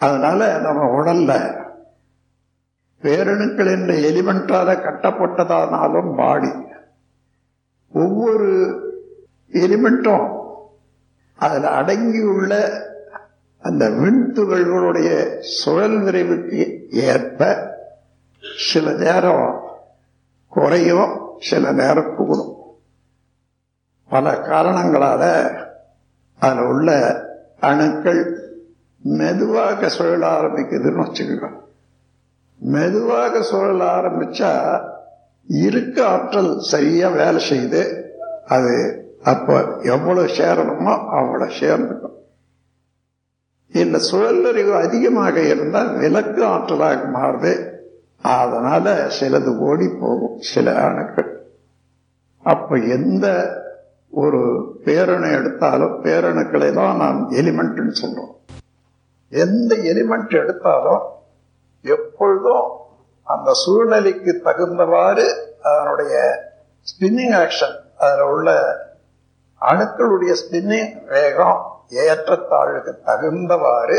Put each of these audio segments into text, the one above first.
அதனால நம்ம உடல்ல பேரணுக்கள் என்ற எலிமெண்டால கட்டப்பட்டதானாலும் பாடி ஒவ்வொரு எலிமெண்ட்டும் அதில் அடங்கியுள்ள அந்த விண்துகள்களுடைய சுழல் விரைவுக்கு ஏற்ப சில நேரம் குறையும் சில நேரம் கூடும். பல காரணங்களால அதில் உள்ள அணுக்கள் மெதுவாக சுழல ஆரம்பிக்குதுன்னு வச்சுக்கோங்க. மெதுவாக சுழல ஆரம்பிச்சா இருக்க ஆற்றல் சரியா வேலை செய்து அது அப்ப எவ்வளவு சேரணுமோ அவ்வளவு சேர்ந்துக்கும். இந்த சுழலறிவு அதிகமாக இருந்தால் விலக்கு ஆற்றலாக மாறுது. அதனால சிலது ஓடி போகும் சில அணுக்கள். அப்ப எந்த ஒரு பேரணை எடுத்தாலும் பேரணுக்களை தான் நாம் எலிமெண்ட்னு சொல்றோம். எந்த எலிமெண்ட் எடுத்தாலும் எப்பொழுதும் அந்த சூழ்நிலைக்கு தகுந்தவாறு அதனுடைய ஸ்பின்னிங் ஆக்ஷன் அதில் உள்ள அணுக்களுடைய ஸ்பின்னிங் வேகம் ஏற்றத்தாழ்வுக்கு தகுந்தவாறு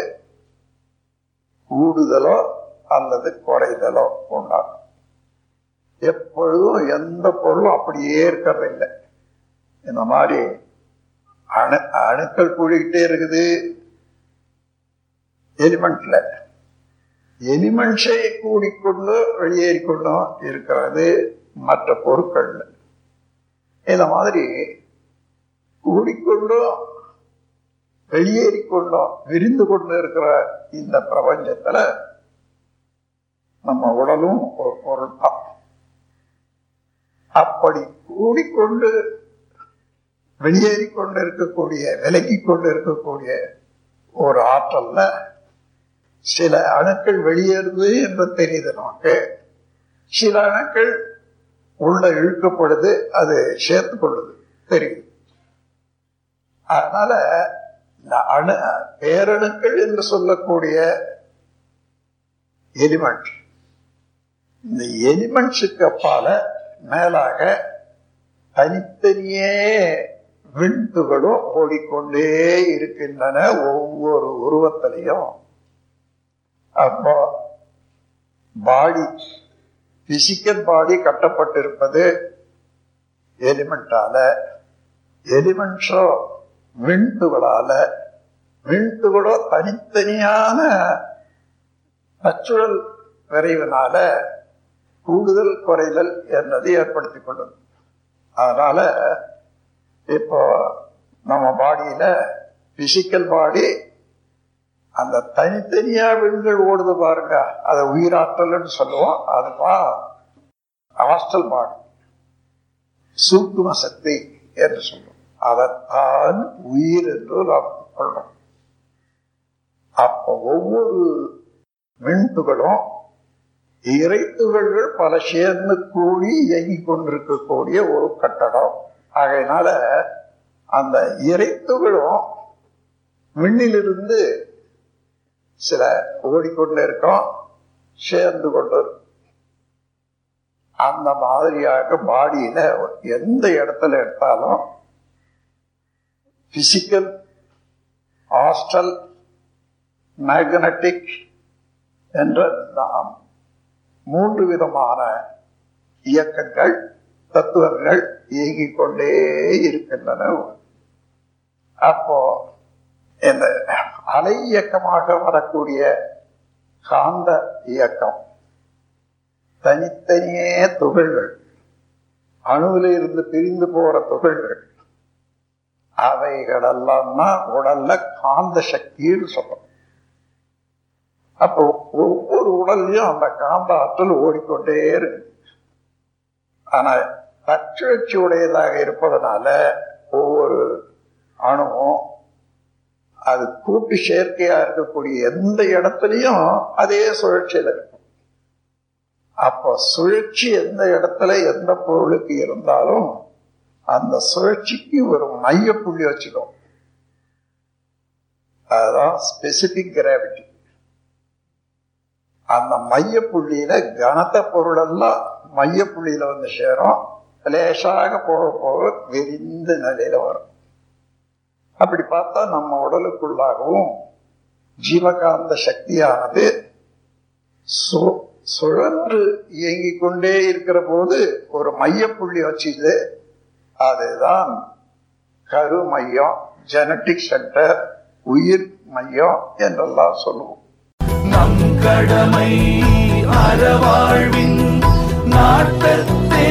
கூடுதலோ அல்லது குறைதலோ உண்டாகும். எப்பொழுதும் எந்த பொருளும் அப்படியே இருக்கிறதில்லை. இந்த மாதிரி அணு அணுக்கள் கூடிக்கிட்டே இருக்குது. எலிமெண்ட்ல எலிமெண்ட்ஸை கூடிக்கொண்டு வெளியேறிக்கொண்டும் இருக்கிறது மற்ற பொருட்கள்ல இந்த மாதிரி கூடிக்கொண்டும் வெளியேறிக்கொண்டும் விரிந்து கொண்டு இருக்கிற இந்த பிரபஞ்சத்துல நம்ம உடலும் ஒரு பொருள் தான் அப்படி கூடிக்கொண்டு வெளியேறி கொண்டு இருக்கக்கூடிய விலகி கொண்டு இருக்கக்கூடிய ஒரு ஆற்றல்ல சில அணுக்கள் வெளியேறுது என்று தெரியுது நமக்கு. சில அணுக்கள் உள்ள இழுக்கப்படுது அது சேர்த்து கொள்ளுது தெரியுது. அதனால இந்த அணு பேரணுக்கள் என்று சொல்லக்கூடிய எலிமெண்ட் இந்த எலிமெண்ட்ஸுக்கு அப்பால மேலாக தனித்தனியே விண்துகளும் ஓடிக்கொண்டே இருக்கின்றன ஒவ்வொரு உருவத்திலையும். அப்போ பாடி பிசிக்கல் பாடி கட்டப்பட்டிருப்பது எலிமெண்டால எலிமெண்ட்ஸோ விண்துகளால விண்துகளோ தனித்தனியான நச்சுழல் விரைவினால கூடுதல் குறைதல் என்னது ஏற்படுத்திக் கொள்ளும். அதனால இப்போ நம்ம பாடியில பிசிக்கல் பாடி அந்த தனித்தனியா விண்கள் ஓடுது பாருங்க. அதை உயிராற்றல்னு சொல்லுவோம். அதுதான் ஹாஸ்டல் பாடி சூக்கும சக்தி என்று சொல்லுவோம் அதைத்தான் உயிர் என்று நாம் கொள்றோம். அப்போ ஒவ்வொரு விண்துகளும் இறைத்துகள்கள் பல சேர்ந்து கூடி இயங்கிக் கொண்டிருக்கக்கூடிய ஒரு கட்டடம். ஆகையினால அந்த இறைத்துகளும் விண்ணிலிருந்து சில ஓடிக்கொண்டு இருக்கோம் சேர்ந்து கொண்டு இருக்கும் அந்த மாதிரியாக பாடியில எந்த இடத்துல எடுத்தாலும் பிசிக்கல் ஹாஸ்டல் மேக்னட்டிக் என்ற நாம் மூன்று விதமான இயக்கங்கள் தத்துவங்கள் இயங்கிக் கொண்டே இருக்கின்றன. அப்போ இந்த அலை இயக்கமாக வரக்கூடிய காந்த இயக்கம். தனித்தனியே துகள்கள். அணுவில் இருந்து பிரிந்து போற துகள்கள். அவைகளெல்லாம் தான் உடல்ல காந்த சக்தின்னு சொல்றோம். அப்போ ஒவ்வொரு உடல்லையும் அந்த காந்த ஆற்றல் ஓடிக்கொண்டே இருக்கு. ஆனா தச்சுழற்சி உடையதாக இருப்பதனால ஒவ்வொரு அணுவும் அது கூட்டு செயற்கையா இருக்கக்கூடிய எந்த இடத்துலையும் அதே சுழற்சியில இருக்கும். அப்போ சுழற்சி எந்த இடத்துல எந்த பொருளுக்கு இருந்தாலும் அந்த சுழற்சிக்கு ஒரு மைய புள்ளி அதுதான் ஸ்பெசிபிக் கிராவிட்டி அந்த மைய புள்ளியில கனத்த பொருள் எல்லாம் மைய புள்ளியில வந்து சேரும். லேசாக போக போக விரிந்த நிலையில வரும். அப்படி பார்த்தா நம்ம உடலுக்குள்ளாகவும் ஜீவகாந்த சக்தியானது சு- சுழன்று இயங்கிக் கொண்டே இருக்கிற போது ஒரு மையப்புள்ளி வச்சுது. அதுதான் கரு மையம் ஜெனட்டிக் சென்டர் உயிர் மையம் என்றெல்லாம் சொல்லுவோம். நம் கடமை அறவாழ்வின் நாட்டத்தே